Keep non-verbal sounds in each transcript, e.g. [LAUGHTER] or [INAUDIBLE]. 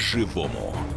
по-живому.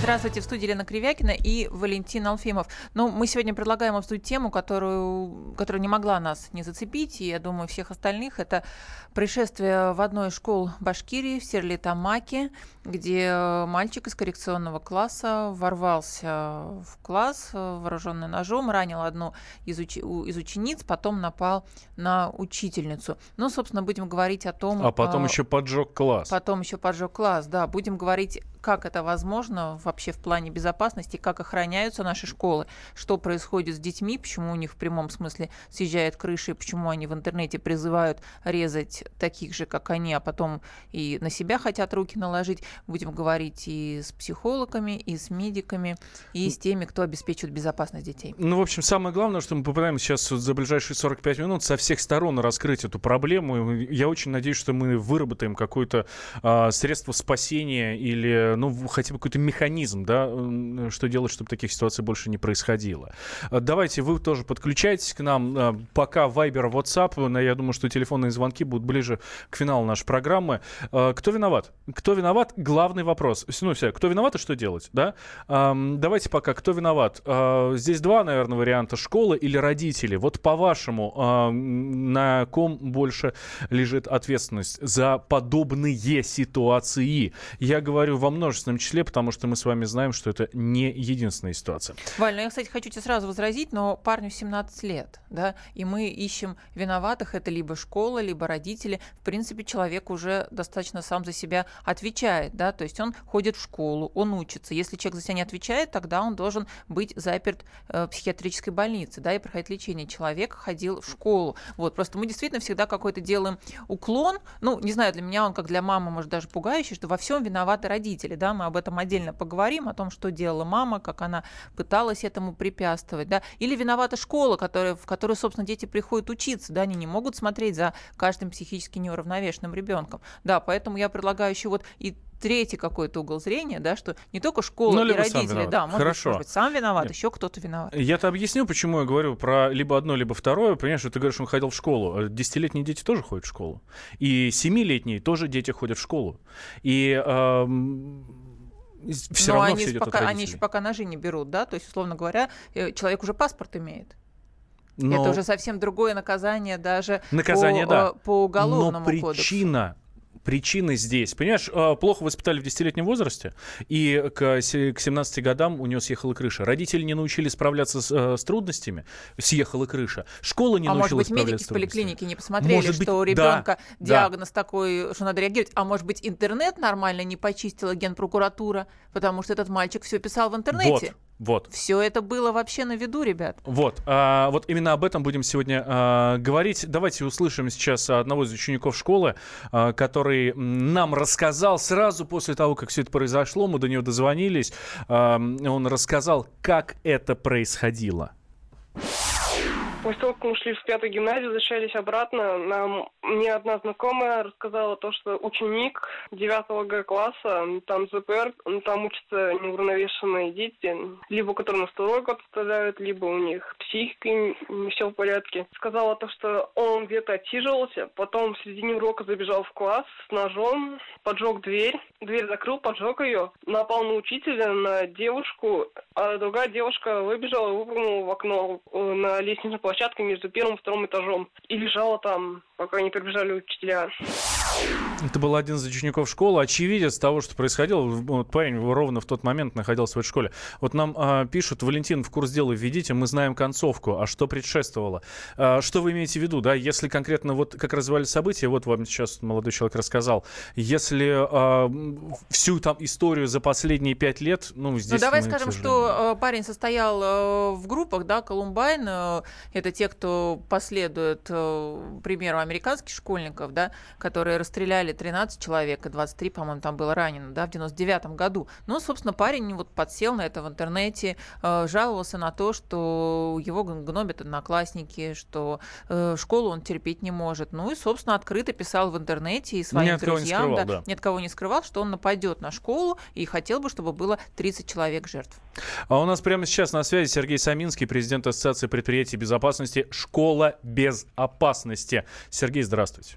Здравствуйте, в студии Елена Кривякина и Валентин Алфимов. Ну, мы сегодня предлагаем обсудить тему, которую, которая не могла нас не зацепить, и, я думаю, всех остальных. Это происшествие в одной из школ Башкирии, в Серлитамаке, где мальчик из коррекционного класса ворвался в класс, вооруженный ножом, ранил одну из, уч... из учениц, потом напал на учительницу. Ну, собственно, будем говорить о том... А потом э... еще поджег класс. Потом еще поджег класс, да. Будем говорить, как это возможно вообще в плане безопасности, как охраняются наши школы, что происходит с детьми, почему у них в прямом смысле съезжает крыша, и почему они в интернете призывают резать таких же, как они, а потом и на себя хотят руки наложить. Будем говорить и с психологами, и с медиками, и с теми, кто обеспечивает безопасность детей. Ну, в общем, самое главное, что мы попытаемся сейчас за ближайшие 45 минут со всех сторон раскрыть эту проблему. Я очень надеюсь, что мы выработаем какое-то а, средство спасения или, ну, хотя бы какой-то механизм, да, что делать, чтобы таких ситуаций больше не происходило. А, давайте вы тоже подключайтесь к нам. А, пока Viber, WhatsApp, я думаю, что телефонные звонки будут ближе к финалу нашей программы. Кто виноват? Кто виноват? Главный вопрос. Ну, все, кто виноват и что делать, да? Давайте пока, кто виноват? Здесь два, наверное, варианта. Школа или родители? Вот по-вашему, на ком больше лежит ответственность за подобные ситуации? Я говорю во множественном числе, потому что мы с вами знаем, что это не единственная ситуация. Валь, ну я, кстати, хочу тебе сразу возразить, но парню 17 лет, да, и мы ищем виноватых, это либо школа, либо родители. В принципе, человек уже достаточно сам за себя отвечает, да, то есть он ходит в школу, он учится. Если человек за себя не отвечает, тогда он должен быть заперт э, в психиатрической больнице, да, и проходить лечение. Человек ходил в школу. Вот, просто мы действительно всегда какой-то делаем уклон, ну, не знаю, для меня он как для мамы, может, даже пугающий, что во всем виноваты родители, да, мы об этом отдельно поговорим, о том, что делала мама, как она пыталась этому препятствовать, да, или виновата школа, которая, в которую, собственно, дети приходят учиться, да, они не могут смотреть за каждым психически неуравновешенным ребенком, да, поэтому я предлагаю еще вот и третий какой-то угол зрения, да, что не только школа ну, и родители, да, может Хорошо. быть, может быть, сам виноват, Нет. еще кто-то виноват. Я-то объясню, почему я говорю про либо одно, либо второе. Понимаешь, что ты говоришь, он ходил в школу. Десятилетние дети тоже ходят в школу. И семилетние тоже дети ходят в школу. И эм, все Но равно они, все пока, они еще пока ножи не берут, да, то есть, условно говоря, э, человек уже паспорт имеет. Но... Это уже совсем другое наказание даже наказание, по, да. Э, по уголовному Но причина кодексу причины здесь. Понимаешь, а, плохо воспитали в 10-летнем возрасте, и к 17 годам у него съехала крыша. Родители не научили справляться с, э, с трудностями, съехала крыша. Школа не а научилась может быть, медики в поликлинике не посмотрели, может быть, что у ребенка да, диагноз да. такой, что надо реагировать. А может быть, интернет нормально не почистила генпрокуратура, потому что этот мальчик все писал в интернете. Вот. Вот. Все это было вообще на виду, ребят. Вот. А, вот именно об этом будем сегодня а, говорить. Давайте услышим сейчас одного из учеников школы, а, который нам рассказал сразу после того, как все это произошло. Мы до него дозвонились. А, он рассказал, как это происходило. После того, как мы шли в пятую гимназию, возвращались обратно, нам мне одна знакомая рассказала то, что ученик 9 Г класса, там ЗПР, там учатся неуравновешенные дети, либо которые на второй год вставляют, либо у них психика не все в порядке. Сказала то, что он где-то отсиживался, потом в середине урока забежал в класс с ножом, поджег дверь, дверь закрыл, поджег ее, напал на учителя, на девушку, а другая девушка выбежала и выпрыгнула в окно э, на лестничной площадке между первым и вторым этажом. И лежала там, пока не прибежали учителя. Это был один из учеников школы, очевидец того, что происходило. Вот парень ровно в тот момент находился в этой школе. Вот нам а, пишут, Валентин, в курс дела введите, мы знаем концовку. А что предшествовало? А, что вы имеете в виду, да? Если конкретно вот как развивались события, вот вам сейчас молодой человек рассказал. Если а, всю там историю за последние пять лет, ну, здесь... Ну, давай мы, скажем, что э, парень состоял э, в группах, да, Колумбайн, э, это те, кто последует примеру американских школьников, да, которые расстреляли 13 человек, и 23, по-моему, там было ранено, да, в 99 году. Ну, собственно, парень вот подсел на это в интернете, э, жаловался на то, что его гнобят одноклассники, что э, школу он терпеть не может. Ну и, собственно, открыто писал в интернете и своим ни друзьям, скрывал, да, да. ни от кого не скрывал, что он нападет на школу и хотел бы, чтобы было 30 человек жертв. А у нас прямо сейчас на связи Сергей Саминский, президент Ассоциации предприятий безопасности «Школа безопасности». Сергей, здравствуйте.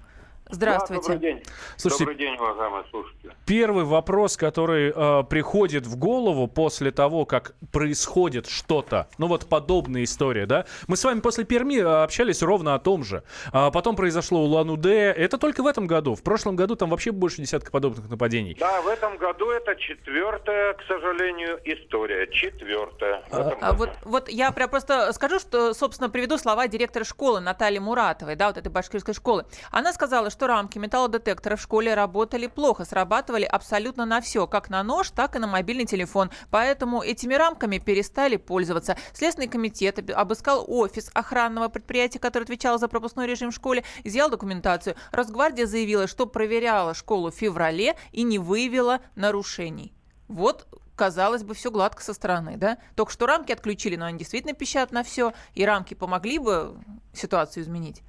Здравствуйте. Да, добрый день. Слушайте, добрый день, уважаемые слушатели. Первый вопрос, который э, приходит в голову после того, как происходит что-то, ну вот подобная история, да? Мы с вами после Перми э, общались ровно о том же. А потом произошло Улан-Удэ. Это только в этом году. В прошлом году там вообще больше десятка подобных нападений. Да, в этом году это четвертая, к сожалению, история. Четвертая. А, а вот, вот я прям просто скажу, что, собственно, приведу слова директора школы Натальи Муратовой, да, вот этой башкирской школы. Она сказала, что рамки металлодетектора в школе работали плохо, срабатывали абсолютно на все, как на нож, так и на мобильный телефон. Поэтому этими рамками перестали пользоваться. Следственный комитет обыскал офис охранного предприятия, которое отвечало за пропускной режим в школе, изъял документацию. Росгвардия заявила, что проверяла школу в феврале и не выявила нарушений. Вот казалось бы, все гладко со стороны, да? Только что рамки отключили, но они действительно пищат на все, и рамки помогли бы ситуацию изменить.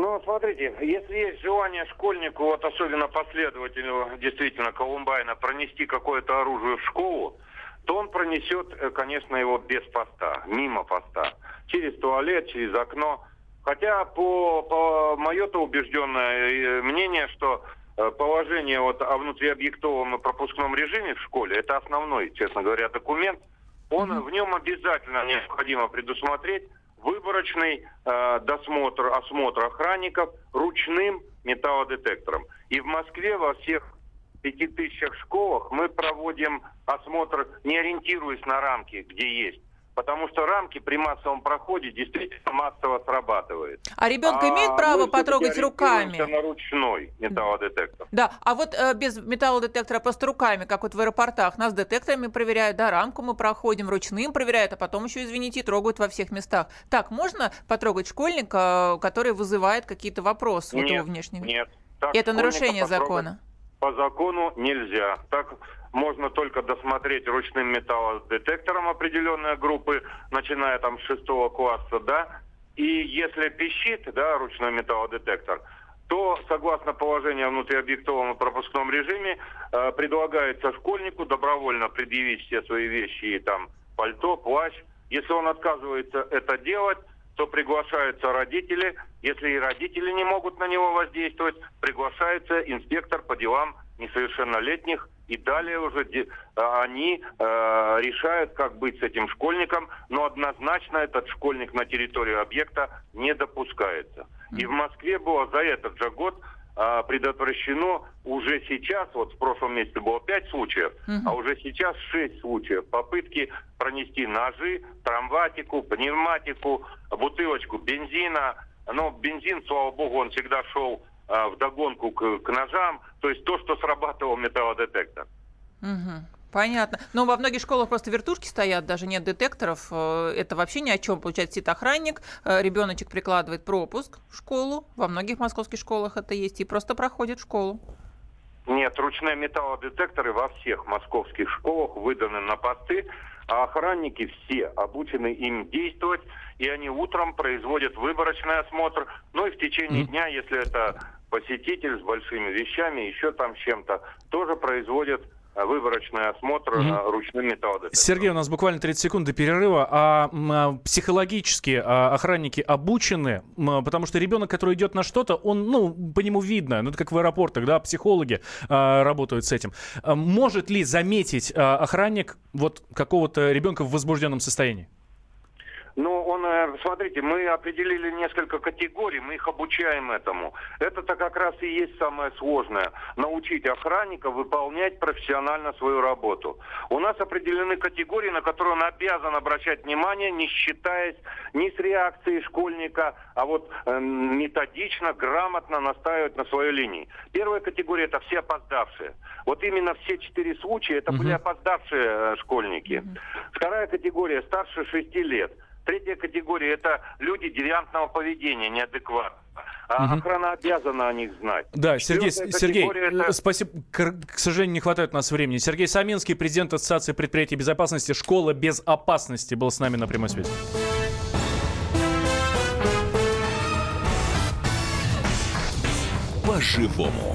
Ну, смотрите, если есть желание школьнику, вот особенно последователю действительно Колумбайна, пронести какое-то оружие в школу, то он пронесет, э, конечно, его без поста, мимо поста, через туалет, через окно. Хотя по, по мое-то убежденное э, мнение, что э, положение вот о внутриобъектовом и пропускном режиме в школе, это основной, честно говоря, документ. Он. В нем обязательно необходимо предусмотреть выборочный э, досмотр, осмотр охранников ручным металлодетектором. И в Москве во всех пяти тысячах школах мы проводим осмотр, не ориентируясь на рамки, где есть, Потому что рамки при массовом проходе действительно массово срабатывают. А ребенок а имеет право потрогать руками? на ручной металлодетектор. Да, а вот э, без металлодетектора просто руками, как вот в аэропортах, нас детекторами проверяют, да, рамку мы проходим, ручным проверяют, а потом еще, извините, трогают во всех местах. Так, можно потрогать школьника, который вызывает какие-то вопросы нет, у его внешнего? Нет. Так, Это нарушение закона? По закону нельзя. Так можно только досмотреть ручным металлодетектором определенные группы, начиная там с шестого класса, да, и если пищит, да, ручной металлодетектор, то, согласно положению о внутриобъектовом и пропускном режиме, э, предлагается школьнику добровольно предъявить все свои вещи, и там пальто, плащ. Если он отказывается это делать, то приглашаются родители. Если и родители не могут на него воздействовать, приглашается инспектор по делам несовершеннолетних и далее уже а, они э, решают, как быть с этим школьником, но однозначно этот школьник на территорию объекта не допускается. И в Москве было за этот же год э, предотвращено уже сейчас, вот в прошлом месяце было 5 случаев, uh-huh. а уже сейчас 6 случаев попытки пронести ножи, трамватику, пневматику, бутылочку бензина. Но бензин, слава богу, он всегда шел а, в догонку к, к ножам, то есть то, что срабатывал металлодетектор. Угу. Понятно. Но во многих школах просто вертушки стоят, даже нет детекторов. Э, это вообще ни о чем. Получается, сидит охранник, э, ребеночек прикладывает пропуск в школу. Во многих московских школах это есть. И просто проходит в школу. Нет, ручные металлодетекторы во всех московских школах выданы на посты, а охранники все обучены им действовать, и они утром производят выборочный осмотр, ну и в течение дня, если это посетитель с большими вещами, еще там с чем-то, тоже производят э, выборочный осмотр угу. ручным металлодетектором. Сергей, у нас буквально 30 секунд до перерыва. А, а психологически а, охранники обучены? Потому что ребенок, который идет на что-то, он, ну, по нему видно. Ну, это как в аэропортах, да, психологи а, работают с этим. А, может ли заметить а, охранник вот какого-то ребенка в возбужденном состоянии? Ну, он, э, смотрите, мы определили несколько категорий, мы их обучаем этому. Это-то как раз и есть самое сложное. Научить охранника выполнять профессионально свою работу. У нас определены категории, на которые он обязан обращать внимание, не считаясь ни с реакцией школьника, а вот э, методично, грамотно настаивать на своей линии. Первая категория это все опоздавшие. Вот именно все четыре случая это угу. были опоздавшие э, школьники. Угу. Вторая категория старше шести лет. Третья категория – это люди девиантного поведения, неадекватного. А угу. охрана обязана о них знать. Да, Сергей, Сергей это... спасибо. К, к сожалению, не хватает у нас времени. Сергей Саминский, президент Ассоциации предприятий безопасности «Школа безопасности» был с нами на прямой связи. По-живому.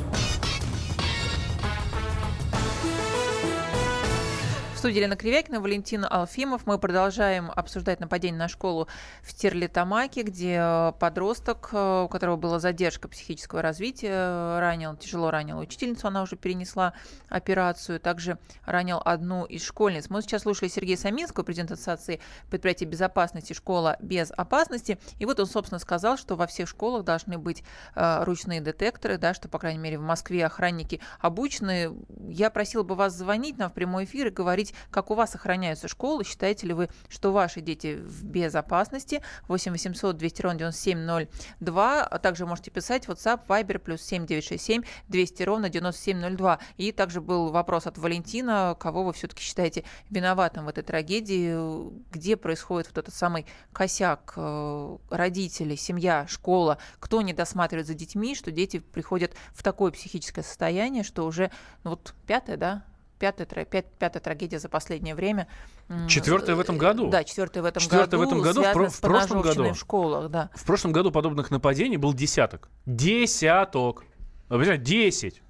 Студии Елена Кривякина, Валентин Алфимов. Мы продолжаем обсуждать нападение на школу в Терлитамаке, где э, подросток, э, у которого была задержка психического развития, ранил, тяжело ранил учительницу, она уже перенесла операцию, также ранил одну из школьниц. Мы сейчас слушали Сергея Саминского, президента Ассоциации предприятий безопасности «Школа без опасности». И вот он, собственно, сказал, что во всех школах должны быть э, ручные детекторы, да, что, по крайней мере, в Москве охранники обучены. Я просила бы вас звонить нам в прямой эфир и говорить, спросить, как у вас охраняются школы, считаете ли вы, что ваши дети в безопасности. 8 800 200 ровно 9702. А также можете писать WhatsApp, Viber, плюс 7967 200 ровно 9702. И также был вопрос от Валентина, кого вы все-таки считаете виноватым в этой трагедии, где происходит вот этот самый косяк э, родители, семья, школа, кто не досматривает за детьми, что дети приходят в такое психическое состояние, что уже ну, вот пятое, да, пятая, пят, пятая трагедия за последнее время. Четвертая в этом году? Да, четвертая в этом четвертая году. в этом году, в, в прошлом году. В школах, да. В прошлом году подобных нападений был десяток. Десяток. Десять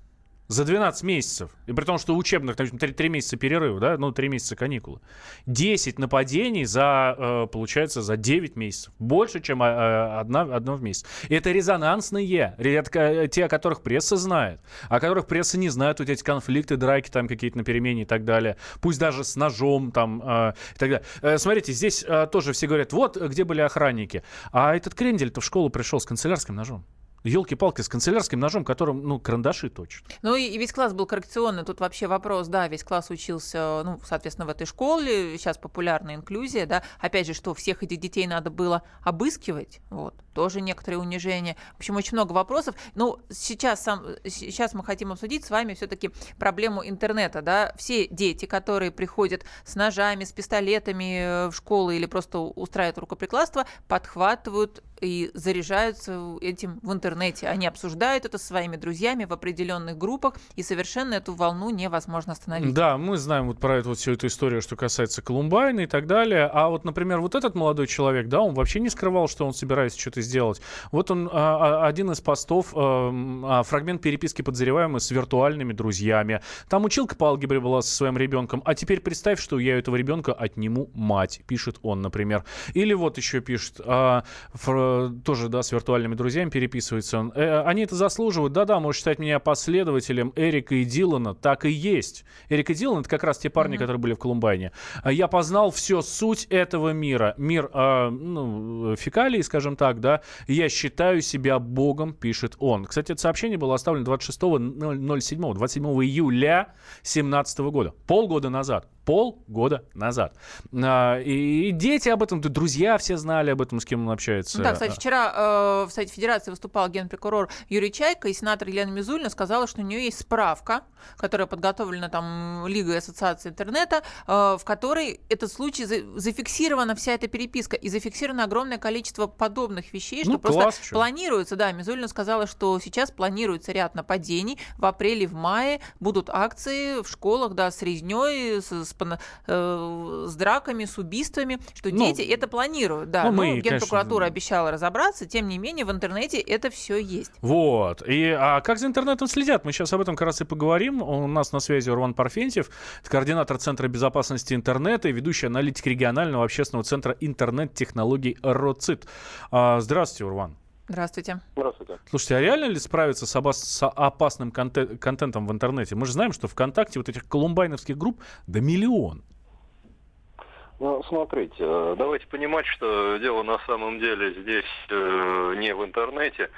за 12 месяцев, и при том, что учебных, там, 3, 3 месяца перерыв, да, ну, 3 месяца каникулы, 10 нападений за, э, получается, за 9 месяцев. Больше, чем э, одна, одно в месяц. И это резонансные, редко, те, о которых пресса знает, о которых пресса не знает, вот эти конфликты, драки там какие-то на перемене и так далее. Пусть даже с ножом там э, и так далее. Э, смотрите, здесь э, тоже все говорят, вот где были охранники. А этот крендель-то в школу пришел с канцелярским ножом. Елки-палки с канцелярским ножом, которым, ну, карандаши точат. Ну и, весь класс был коррекционный. Тут вообще вопрос, да, весь класс учился, ну, соответственно, в этой школе. Сейчас популярна инклюзия, да. Опять же, что всех этих детей надо было обыскивать, вот. Тоже некоторые унижения. В общем, очень много вопросов. Ну, сейчас, сам, сейчас мы хотим обсудить с вами все-таки проблему интернета, да. Все дети, которые приходят с ножами, с пистолетами в школу или просто устраивают рукоприкладство, подхватывают и заряжаются этим в интернете. Они обсуждают это со своими друзьями в определенных группах, и совершенно эту волну невозможно остановить. Да, мы знаем вот про эту вот всю эту историю, что касается Колумбайна и так далее. А вот, например, вот этот молодой человек, да, он вообще не скрывал, что он собирается что-то сделать. Вот он, а, а, один из постов, а, фрагмент переписки подозреваемого с виртуальными друзьями. Там училка по алгебре была со своим ребенком, а теперь представь, что я этого ребенка отниму мать, пишет он, например. Или вот еще пишет, тоже, да, с виртуальными друзьями переписывается он. Э, они это заслуживают. Да-да, можешь считать меня последователем Эрика и Дилана. Так и есть. Эрик и Дилан — это как раз те парни, mm-hmm. которые были в Колумбайне. А я познал все суть этого мира. Мир э, ну, фекалий, скажем так, да. Я считаю себя богом, пишет он. Кстати, это сообщение было оставлено 26.07, 27 июля 2017 года. Полгода назад полгода назад. А, и дети об этом, друзья все знали об этом, с кем он общается. Да, кстати, вчера э, в Совете Федерации выступал генпрокурор Юрий Чайка, и сенатор Елена Мизульна сказала, что у нее есть справка, которая подготовлена там Лигой Ассоциации интернета, э, в которой этот случай за, зафиксирована вся эта переписка, и зафиксировано огромное количество подобных вещей, что ну, просто класс, планируется, да, Мизульна сказала, что сейчас планируется ряд нападений, в апреле, в мае будут акции в школах, да, с резней, с, с, э, с драками, с убийствами, что ну, дети это планируют, да. Ну, мы, ну, Генпрокуратура конечно... обещала разобраться, тем не менее в интернете это все есть. Вот. И а как за интернетом следят? Мы сейчас об этом как раз и поговорим. У нас на связи Урван Парфентьев, координатор Центра безопасности интернета и ведущий аналитик регионального общественного центра интернет-технологий РОЦИТ. А, здравствуйте, Урван. Здравствуйте. Здравствуйте. Слушайте, а реально ли справиться с, обос- с опасным контент- контентом в интернете? Мы же знаем, что ВКонтакте вот этих колумбайновских групп до миллион. Ну, смотрите, э, давайте понимать, что дело на самом деле здесь э, не в интернете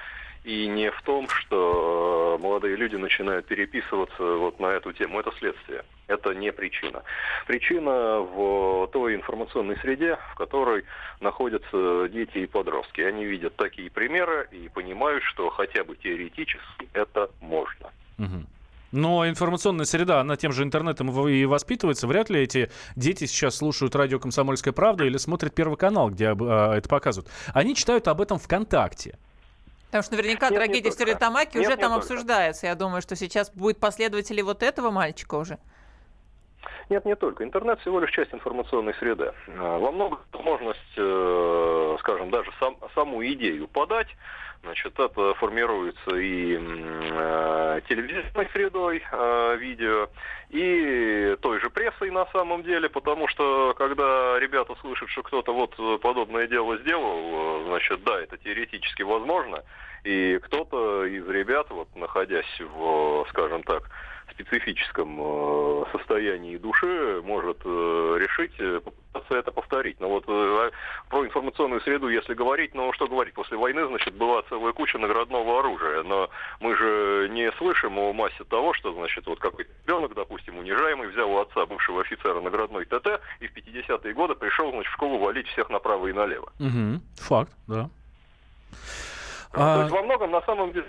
и не в том, что э, молодые люди начинают переписываться вот на эту тему. Это следствие. Это не причина. Причина в той информационной среде, в которой находятся дети и подростки. Они видят такие примеры и понимают, что хотя бы теоретически это можно. Но информационная среда, она тем же интернетом и воспитывается. Вряд ли эти дети сейчас слушают радио «Комсомольская правда» или смотрят Первый канал, где а, это показывают. Они читают об этом ВКонтакте. Потому что наверняка нет, трагедия в Стерлитамаке уже там обсуждается. Я думаю, что сейчас будет последователи вот этого мальчика уже. Нет, не только. Интернет всего лишь часть информационной среды. А, во многом возможность, э, скажем, даже сам, саму идею подать, значит, это формируется и э, телевизионной средой э, видео, и той же прессой на самом деле, потому что когда ребята слышат, что кто-то вот подобное дело сделал, э, значит, да, это теоретически возможно, и кто-то из ребят, вот находясь в, скажем так, специфическом э, состоянии души может э, решить э, это повторить. Но вот а про информационную среду, если говорить, ну что говорить, после войны, значит, была целая куча наградного оружия, но мы же не слышим о массе того, что, значит, вот какой-то ребенок, допустим, унижаемый, взял у отца бывшего офицера наградной ТТ и в 50-е годы пришел, значит, в школу валить всех направо и налево. Угу. Факт, да. А... То есть во многом на самом деле,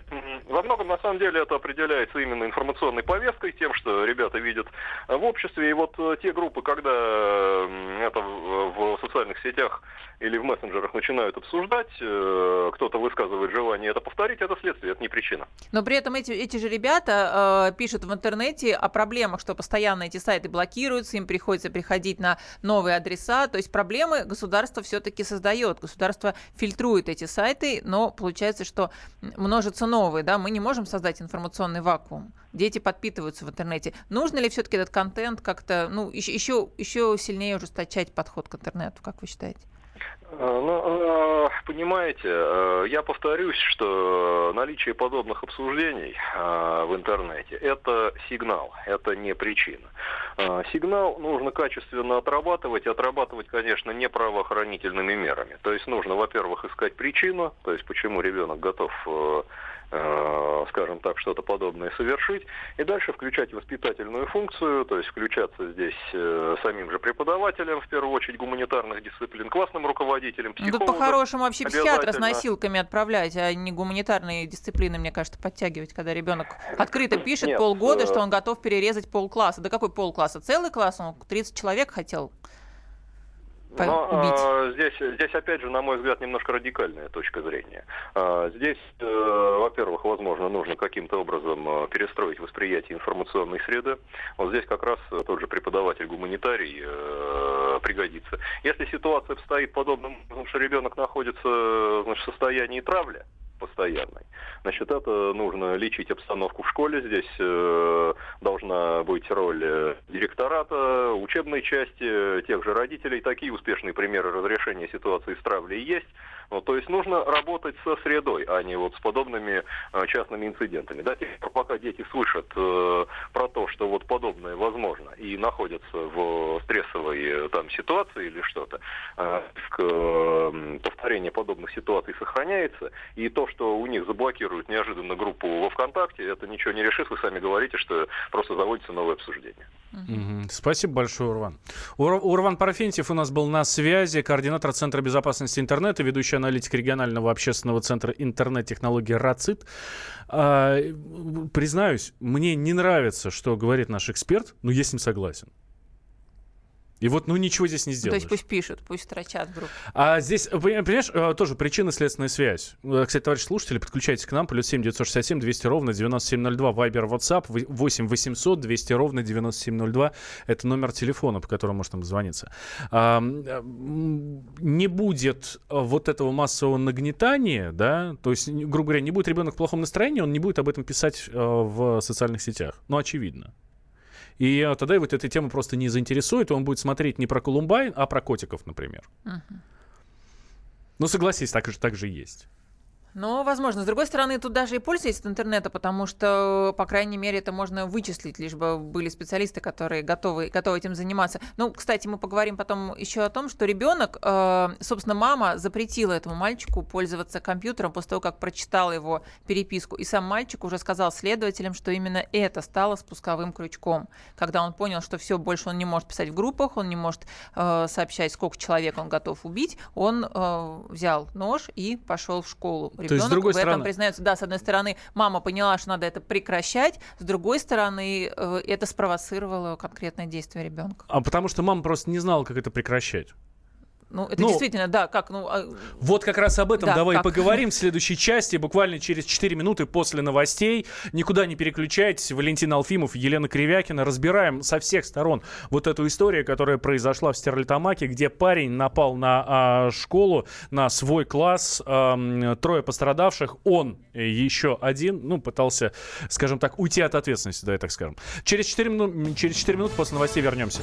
во многом на самом деле это определяется именно информационной повесткой, тем, что ребята видят в обществе. И вот э, те группы, когда это в социальных сетях или в мессенджерах начинают обсуждать, э, кто-то высказывает желание это повторить, это следствие, это не причина. Но при этом эти, эти же ребята э, пишут в интернете о проблемах, что постоянно эти сайты блокируются, им приходится приходить на новые адреса. То есть проблемы государство все-таки создает. Государство фильтрует эти сайты, но получается что множатся новые, да, мы не можем создать информационный вакуум. Дети подпитываются в интернете. Нужно ли все-таки этот контент как-то, ну, еще, еще сильнее ужесточать подход к интернету, как вы считаете? Э, ну, э, понимаете, э, я повторюсь, что наличие подобных обсуждений в интернете – это сигнал, это не причина. Сигнал нужно качественно отрабатывать, отрабатывать, конечно, не правоохранительными мерами. То есть нужно, во-первых, искать причину, то есть почему ребенок готов скажем так, что-то подобное совершить, и дальше включать воспитательную функцию, то есть включаться здесь э, самим же преподавателем, в первую очередь гуманитарных дисциплин, классным руководителем, психологом. Ну, тут по-хорошему вообще психиатра с носилками отправлять, а не гуманитарные дисциплины, мне кажется, подтягивать, когда ребенок открыто пишет Нет, полгода, э... что он готов перерезать полкласса. Да какой полкласса? Целый класс? Он 30 человек хотел но, А, здесь, здесь, опять же, на мой взгляд, немножко радикальная точка зрения. А, здесь, э, во-первых, возможно, нужно каким-то образом э, перестроить восприятие информационной среды. Вот здесь как раз тот же преподаватель гуманитарий э, пригодится. Если ситуация обстоит подобным, что ребенок находится значит, в состоянии травли, постоянной. Значит, это нужно лечить обстановку в школе. Здесь э, должна быть роль э, директората, учебной части, тех же родителей. Такие успешные примеры разрешения ситуации с травлей есть. Ну, то есть нужно работать со средой, а не вот с подобными э, частными инцидентами. Да, пока дети слышат э, про то, что вот подобное возможно, и находятся в стрессовой э, там ситуации или что-то, э, э, повторение подобных ситуаций сохраняется, и то, что у них заблокируют неожиданно группу во ВКонтакте, это ничего не решит, вы сами говорите, что просто заводится новое обсуждение. Угу. Спасибо большое, Урван. Ур- Урван Парфентьев у нас был на связи, координатор Центра безопасности интернета, ведущий аналитик регионального общественного центра интернет-технологий РАЦИТ. А, признаюсь, мне не нравится, что говорит наш эксперт, но я с ним согласен. И вот, ну, ничего здесь не сделаешь. Ну, то есть пусть пишут, пусть строчат вдруг. А здесь, понимаешь, э, тоже причинно-следственная связь. Э, кстати, товарищи слушатели, подключайтесь к нам, плюс 7 967 200 ровно 9702, Вайбер, WhatsApp, 8 800 200 ровно 9702. Это номер телефона, по которому можно звониться. А, не будет вот этого массового нагнетания, да, то есть, грубо говоря, не будет ребенок в плохом настроении, он не будет об этом писать э, в социальных сетях. Ну, очевидно. И э, тогда его эта тема просто не заинтересует, и он будет смотреть не про Колумбайн, а про котиков, например. Uh-huh. Ну, согласись, так же, так же есть. Но, возможно. С другой стороны, тут даже и польза есть от интернета, потому что, по крайней мере, это можно вычислить, лишь бы были специалисты, которые готовы, готовы этим заниматься. Ну, кстати, мы поговорим потом еще о том, что ребенок, э, собственно, мама запретила этому мальчику пользоваться компьютером после того, как прочитала его переписку. И сам мальчик уже сказал следователям, что именно это стало спусковым крючком. Когда он понял, что все, больше он не может писать в группах, он не может э, сообщать, сколько человек он готов убить, он э, взял нож и пошел в школу Ребенок с другой в этом стороны... признается. Да, с одной стороны, мама поняла, что надо это прекращать, с другой стороны, э, это спровоцировало конкретное действие ребенка. А потому что мама просто не знала, как это прекращать. Ну, это Ну, действительно, да, как, ну... а, Вот как раз об этом Да, давай как? поговорим в следующей части, буквально через 4 минуты после новостей. Никуда не переключайтесь. Валентин Алфимов, Елена Кривякина. Разбираем со всех сторон вот эту историю, которая произошла в Стерлитамаке, где парень напал на а, школу, на свой класс. Ам, трое пострадавших. Он еще один, ну, пытался, скажем так, уйти от ответственности, давай так скажем. Через 4, мину- через 4 минуты после новостей вернемся.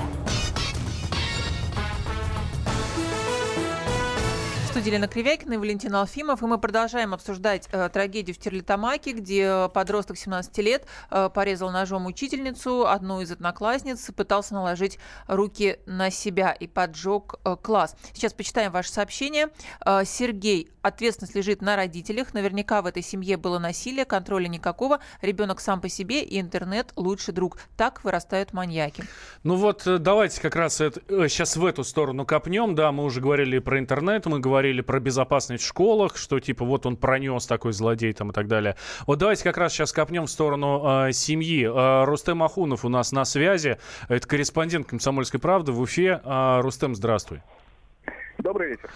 Студии Елена Кривякина и Валентин Алфимов. И мы продолжаем обсуждать э, трагедию в Стерлитамаке, где подросток 17 лет э, порезал ножом учительницу, одну из одноклассниц, пытался наложить руки на себя и поджег э, класс. Сейчас почитаем ваше сообщение. Э, Сергей, ответственность лежит на родителях. Наверняка в этой семье было насилие, контроля никакого. Ребенок сам по себе и интернет лучший друг. Так вырастают маньяки. Ну вот э, давайте как раз это, э, сейчас в эту сторону копнем. Да, мы уже говорили про интернет, мы говорили про безопасность в школах, что типа вот он пронес такой злодей там и так далее. Вот давайте как раз сейчас копнем в сторону э, семьи. Э, Рустем Ахунов у нас на связи. Это корреспондент «Комсомольской правды» в Уфе. Э, Рустем, здравствуй. Добрый вечер.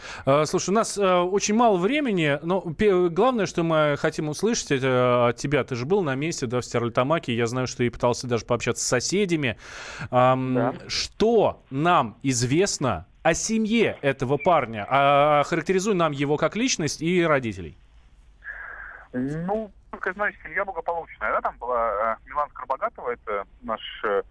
Слушай, у нас очень мало времени, но главное, что мы хотим услышать это от тебя. Ты же был на месте, да, в Стерлитамаке. Я знаю, что ты пытался даже пообщаться с соседями. Да. Что нам известно о семье этого парня? А, характеризуй нам его как личность и родителей. Ну, как знаю, семья благополучная, да, там была э, Милан Скоробогатова, это наш э,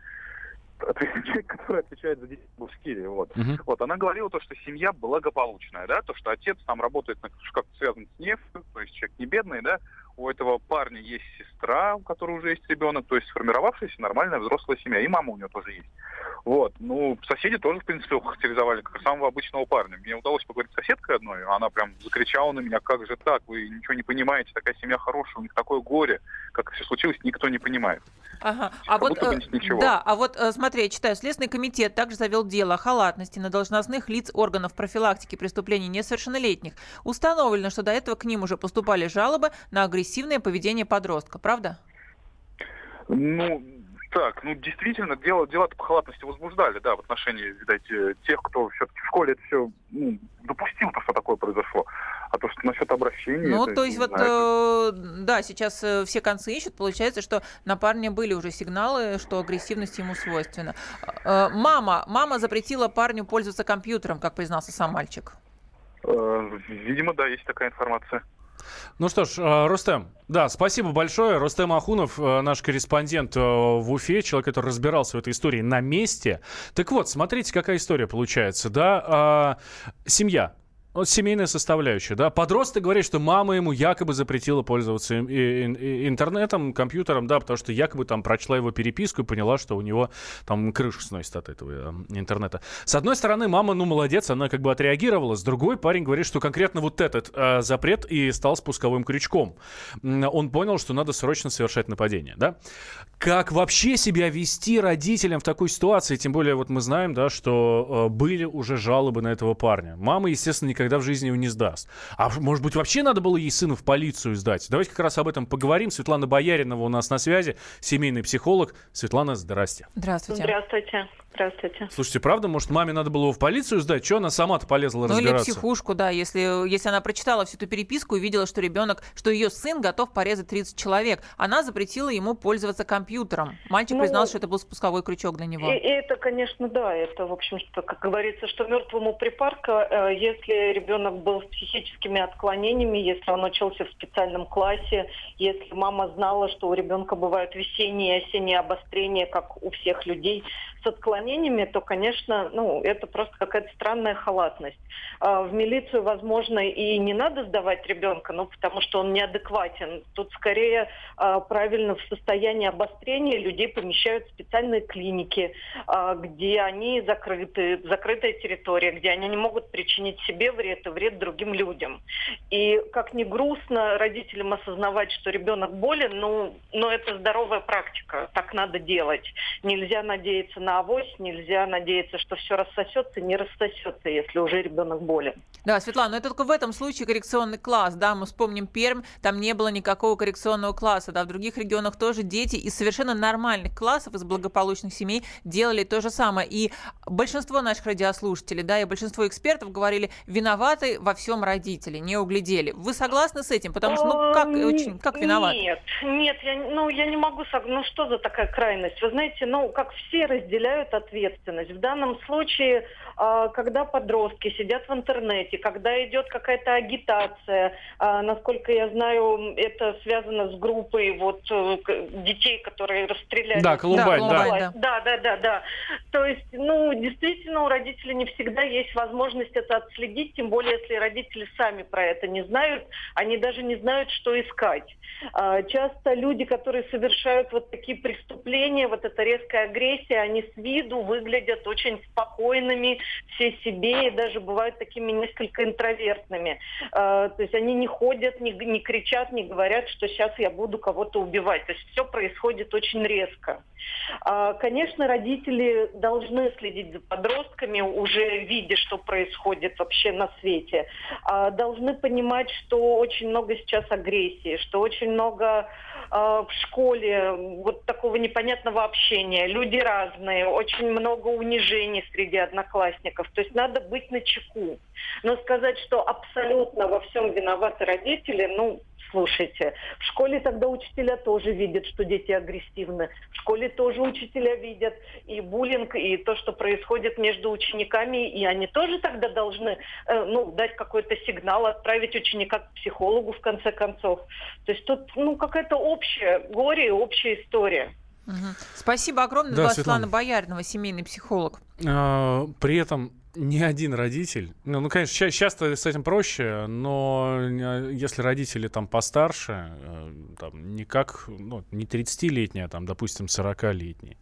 человек, [LAUGHS] который отвечает за детей в Киеве, вот. Мгм. Вот, она говорила то, что семья благополучная, да, то, что отец там работает на- как-то связан с нефтью, то есть человек не бедный, да, у этого парня есть сестра, у которой уже есть ребенок, то есть сформировавшаяся нормальная взрослая семья, и мама у нее тоже есть. Вот, ну, соседи тоже, в принципе, его характеризовали как самого обычного парня. Мне удалось поговорить с соседкой одной, она прям закричала на меня, как же так, вы ничего не понимаете, такая семья хорошая, у них такое горе, как все случилось, никто не понимает. Ага. А вот, будто бы э, да, а вот э, смотри, я читаю, Следственный комитет также завел дело о халатности на должностных лиц органов профилактики преступлений несовершеннолетних. Установлено, что до этого к ним уже поступали жалобы на агрессивное поведение подростка, правда? Ну, так, ну, действительно, дело, дела по халатности возбуждали, да, в отношении, видать, э, тех, кто все-таки в школе это все ну, допустил, то, что такое произошло. А то, что насчет обращения... Ну, это, то есть вот, знаю, э, да, сейчас э, все концы ищут. Получается, что на парня были уже сигналы, что агрессивность ему свойственна. Э, Мама, мама запретила парню пользоваться компьютером, как признался сам мальчик. э, видимо, да, есть такая информация. Ну что ж, э, Рустем, да, спасибо большое. Рустем Ахунов, э, наш корреспондент э, в Уфе, человек, который разбирался в этой истории на месте. Так вот, смотрите, какая история получается, да? А, Семья. Вот семейная составляющая, да. Подросток говорит, что мама ему якобы запретила пользоваться ин- ин- ин- интернетом, компьютером, да, потому что якобы там прочла его переписку и поняла, что у него там крышу сносит от этого э, интернета. С одной стороны, мама, ну, молодец, она как бы отреагировала. С другой, парень говорит, что конкретно вот этот э, запрет и стал спусковым крючком. Он понял, что надо срочно совершать нападение, да. Как вообще себя вести родителям в такой ситуации? Тем более, вот мы знаем, да, что э, были уже жалобы на этого парня. Мама, естественно, никогда в жизни его не сдаст. А может быть, вообще надо было ей сына в полицию сдать? Давайте как раз об этом поговорим. Светлана Бояринова у нас на связи, семейный психолог. Светлана, здрасте. Здравствуйте. Здравствуйте. Здравствуйте. Слушайте, правда, может, маме надо было его в полицию сдать? Что она сама-то полезла Ну или разбираться? психушку, да, если, если она прочитала всю эту переписку и видела, что ребенок, что ее сын готов порезать 30 человек, она запретила ему пользоваться компьютером. Мальчик Ну, признался, что это был спусковой крючок для него. И, и это, конечно, да, это, в общем, что, как говорится, что мертвому припарка, э, если ребенок был с психическими отклонениями, если он учился в специальном классе, если мама знала, что у ребенка бывают весенние и осенние обострения, как у всех людей, с отклонениями, то, конечно, ну, это просто какая-то странная халатность. А, в милицию, возможно, и не надо сдавать ребенка, ну, потому что он неадекватен. Тут скорее а, правильно в состоянии обострения людей помещают в специальные клиники, а, где они закрыты, закрытая территория, где они не могут причинить себе вред и вред другим людям. И как ни грустно родителям осознавать, что ребенок болен, ну, но это здоровая практика, так надо делать. Нельзя надеяться на авось, нельзя надеяться, что все рассосется, не рассосется, если уже ребенок болен. Да, Светлана, но это только в этом случае коррекционный класс, да, мы вспомним Пермь, там не было никакого коррекционного класса, да, в других регионах тоже дети из совершенно нормальных классов, из благополучных семей делали то же самое. И большинство наших радиослушателей, да, и большинство экспертов говорили, виноваты во всем родители, не углядели. Вы согласны с этим? Потому что, ну, как, очень, как виноваты? Нет, нет, я, ну, я не могу, ну, что за такая крайность? Вы знаете, ну, как все разделяют ответственность. В данном случае, а, когда подростки сидят в интернете, когда идет какая-то агитация, а, насколько я знаю, это связано с группой вот э, детей, которые расстреляли. Да, Колумбайн, да. да. Да, да, да, да. То есть, ну, действительно, у родителей не всегда есть возможность это отследить, тем более, если родители сами про это не знают, они даже не знают, что искать. А, часто люди, которые совершают вот такие преступления, вот эта резкая агрессия, они с виду выглядят очень спокойными, все себе, и даже бывают такими несколько интровертными. А, то есть они не ходят, не, не кричат, не говорят, что сейчас я буду кого-то убивать. То есть все происходит очень резко. А, конечно, родители должны следить за подростками, уже видя, что происходит вообще на свете. Должны понимать, что очень много сейчас агрессии, что очень много в школе вот такого непонятного общения. Люди разные, очень много унижений среди одноклассников. То есть надо быть на чеку. Но сказать, что абсолютно во всем виноваты родители, ну, слушайте, в школе тогда учителя тоже видят, что дети агрессивны. В школе тоже учителя видят и буллинг, и то, что происходит между учениками, и они тоже тогда должны э, ну, дать какой-то сигнал, отправить ученика к психологу в конце концов. То есть тут ну, какая-то общая горе и общая история. Угу. Спасибо огромное, да, Светлана Бояринова, семейный психолог. А, при этом ни один родитель, ну, ну конечно, часто с этим проще, но э, если родители там постарше, э, там, не как, ну, не 30-летние, а там, допустим, 40-летние,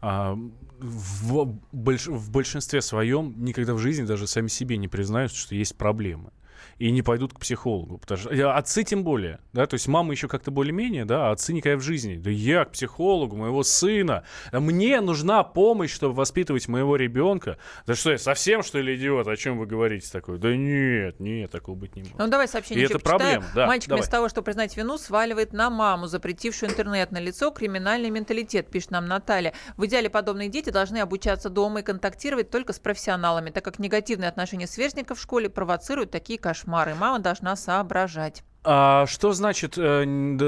а, в, больш, в большинстве своем никогда в жизни даже сами себе не признаются, что есть проблемы и не пойдут к психологу. Потому что отцы тем более, да, то есть мама еще как-то более-менее, да, а отцы никогда в жизни. Да я к психологу моего сына, мне нужна помощь, чтобы воспитывать моего ребенка. Да что я совсем что ли идиот? О чем вы говорите такое? Да нет, нет, такого быть не может. Ну давай сообщение. И это проблема. Да, Мальчик давай. вместо того, чтобы признать вину, сваливает на маму, запретившую интернет на лицо, криминальный менталитет, пишет нам Наталья. В идеале подобные дети должны обучаться дома и контактировать только с профессионалами, так как негативные отношения сверстников в школе провоцируют такие кошмары кошмар, и мама должна соображать. А что значит э,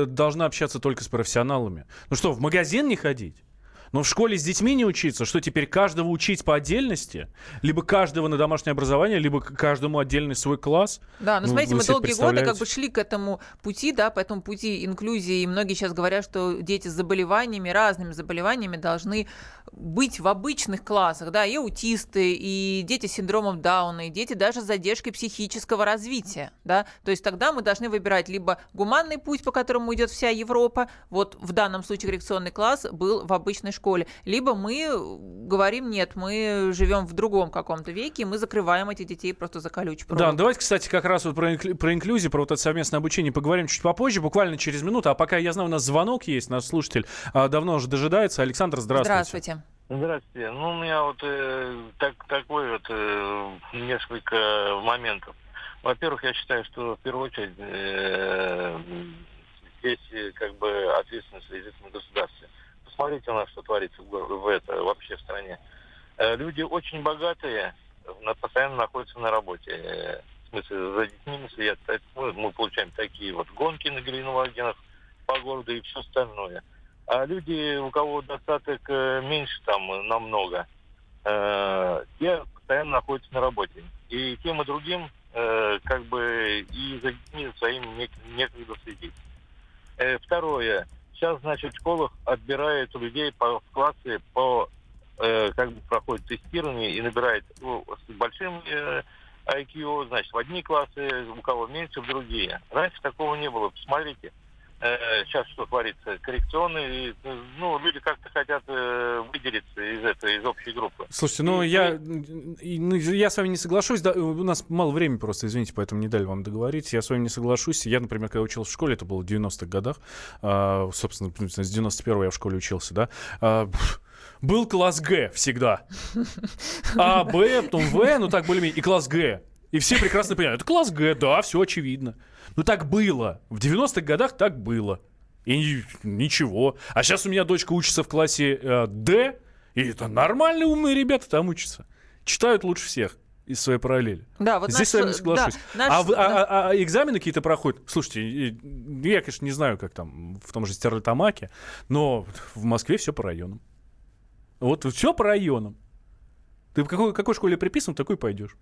должна общаться только с профессионалами? Ну что, в магазин не ходить? Но в школе с детьми не учиться, что теперь каждого учить по отдельности? Либо каждого на домашнее образование, либо каждому отдельный свой класс? Да, но ну, смотрите, мы долгие годы как бы шли к этому пути, да, по этому пути инклюзии, и многие сейчас говорят, что дети с заболеваниями, разными заболеваниями должны быть в обычных классах, да, и аутисты, и дети с синдромом Дауна, и дети даже с задержкой психического развития, да, то есть тогда мы должны выбирать либо гуманный путь, по которому идет вся Европа, вот в данном случае коррекционный класс был в обычной школе. Либо мы говорим, нет, мы живем в другом каком-то веке, и мы закрываем этих детей просто за проволоку. Да, давайте, кстати, как раз вот про, инклю- про инклюзию, про вот это совместное обучение поговорим чуть попозже, буквально через минуту. А пока, я знаю, у нас звонок есть, наш слушатель а, давно уже дожидается. Александр, здравствуйте. Здравствуйте. Здравствуйте. Ну, у меня вот э, так, такой вот э, несколько моментов. Во-первых, я считаю, что в первую очередь э, здесь э, как бы ответственность лежит на государстве посмотрите у нас, что творится в, в это, вообще в стране. Э, люди очень богатые, постоянно находятся на работе. Э, в смысле, за детьми следят. Мы, мы получаем такие вот гонки на Гринвагенах по городу и все остальное. А люди, у кого достаток э, меньше там намного, те постоянно находятся на работе. И тем и другим как бы и за детьми своим некогда следить. Второе сейчас, значит, в школах отбирают людей по, в классы по э, как бы проходит тестирование и набирает ну, с большим э, IQ, значит, в одни классы, у кого меньше, в другие. Раньше такого не было. Посмотрите, э, сейчас что творится, коррекционные, ну, люди как-то хотят э, выделиться из этой, из общей группы. Слушайте, ну, и, я, ну, я с вами не соглашусь, да, у нас мало времени просто, извините, поэтому не дали вам договорить, я с вами не соглашусь, я, например, когда учился в школе, это было в 90-х годах, э, собственно, с 91-го я в школе учился, да, э, был класс Г всегда. А, Б, потом В, ну так более-менее, и класс Г. И все прекрасно понимают, это класс Г, да, все очевидно. Ну так было. В 90-х годах так было. И ничего. А сейчас у меня дочка учится в классе э, Д, и это нормальные умные ребята там учатся. Читают лучше всех из своей параллели. Да, вот Здесь наш, с вами соглашусь. Да, наш, а, вы, да. а, а, а экзамены какие-то проходят? Слушайте, я, конечно, не знаю, как там в том же Стерлитамаке, но в Москве все по районам. Вот все по районам. Ты в какой, какой школе приписан, такой пойдешь.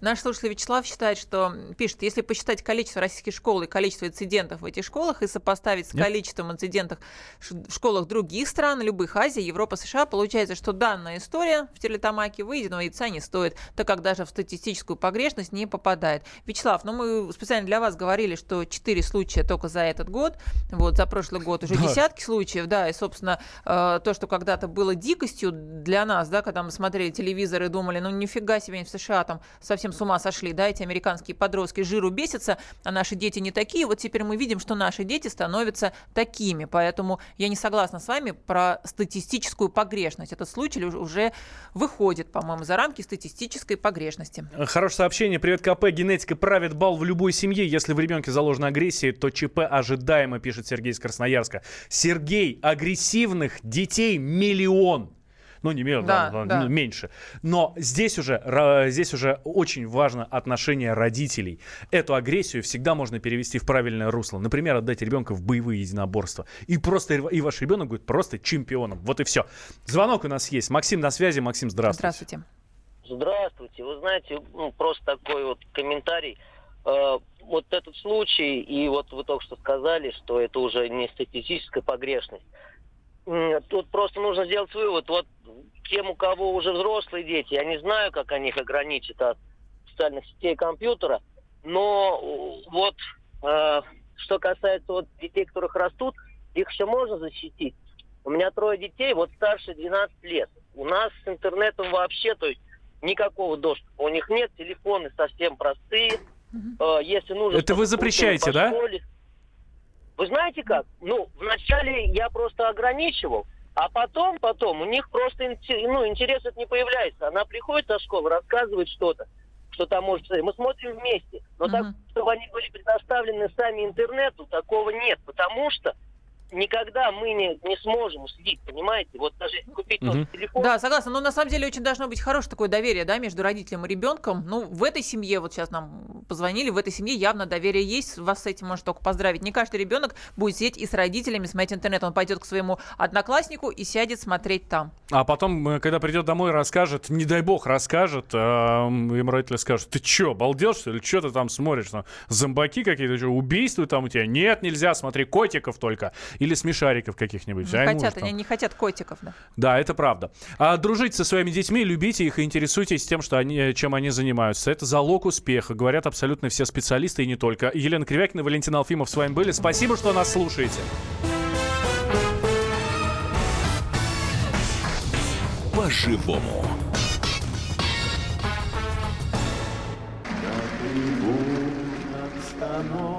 Наш слушатель Вячеслав считает, что пишет, если посчитать количество российских школ и количество инцидентов в этих школах и сопоставить с Нет? количеством инцидентов в школах других стран, любых Азии, Европы, США, получается, что данная история в Терлитамаке выеденного яйца не стоит, так как даже в статистическую погрешность не попадает. Вячеслав, ну мы специально для вас говорили, что 4 случая только за этот год, вот за прошлый год уже Да. десятки случаев, да, и, собственно, э, то, что когда-то было дикостью для нас, да, когда мы смотрели телевизор и думали, ну нифига себе, они в США там совсем с ума сошли, да, эти американские подростки жиру бесятся, а наши дети не такие. Вот теперь мы видим, что наши дети становятся такими. Поэтому я не согласна с вами про статистическую погрешность. Этот случай уж- уже выходит, по-моему, за рамки статистической погрешности. Хорошее сообщение. Привет, КП. Генетика правит бал в любой семье. Если в ребенке заложена агрессия, то ЧП ожидаемо, пишет Сергей из Красноярска. Сергей, агрессивных детей миллион. Ну, не миллион, Да, да. ладно, меньше. Но здесь уже, здесь уже очень важно отношение родителей. Эту агрессию всегда можно перевести в правильное русло. Например, отдать ребенка в боевые единоборства. И просто и ваш ребенок будет просто чемпионом. Вот и все. Звонок у нас есть. Максим на связи. Максим, здравствуйте. Здравствуйте. Здравствуйте. Вы знаете, ну, просто такой вот комментарий. Э, вот этот случай, и вот вы только что сказали, что это уже не статистическая погрешность. Тут просто нужно сделать вывод. Вот тем, у кого уже взрослые дети, я не знаю, как они их ограничат от социальных сетей компьютера, но э, вот э, что касается вот детей, которых растут, их еще можно защитить. У меня трое детей, вот старше 12 лет. У нас с интернетом вообще, то есть никакого доступа. У них нет, телефоны совсем простые. Э, если нужно... Это вы запрещаете, по да? школе- Вы знаете как? Ну, вначале я просто ограничивал, а потом, потом у них просто ну, интерес это не появляется. Она приходит со школы, рассказывает что-то, что там может. Мы смотрим вместе. Но так, чтобы они были предоставлены сами интернету, такого нет. Потому что никогда мы не, не сможем следить, понимаете? Вот даже если купить тот телефон... Да, согласна. Но на самом деле очень должно быть хорошее такое доверие, да, между родителем и ребенком. Ну, в этой семье, вот сейчас нам позвонили, в этой семье явно доверие есть. Вас с этим можно только поздравить. Не каждый ребенок будет сидеть и с родителями смотреть интернет. Он пойдет к своему однокласснику и сядет смотреть там. А потом, э, когда придет домой, расскажет, не дай бог, расскажет, а им родители скажут, ты чё, обалдел, что ли? Чё ты там смотришь? Там, зомбаки какие-то, что, убийства там у тебя? Нет, нельзя, смотри, котиков только. Или смешариков каких-нибудь. Не ну хотят, уж они там. не хотят котиков, да. Да, это правда. А дружите со своими детьми, любите их и интересуйтесь тем, что они, чем они занимаются. Это залог успеха, говорят абсолютно все специалисты и не только. Елена Кривякина, Валентин Алфимов с вами были. Спасибо, что нас слушаете. По-живому.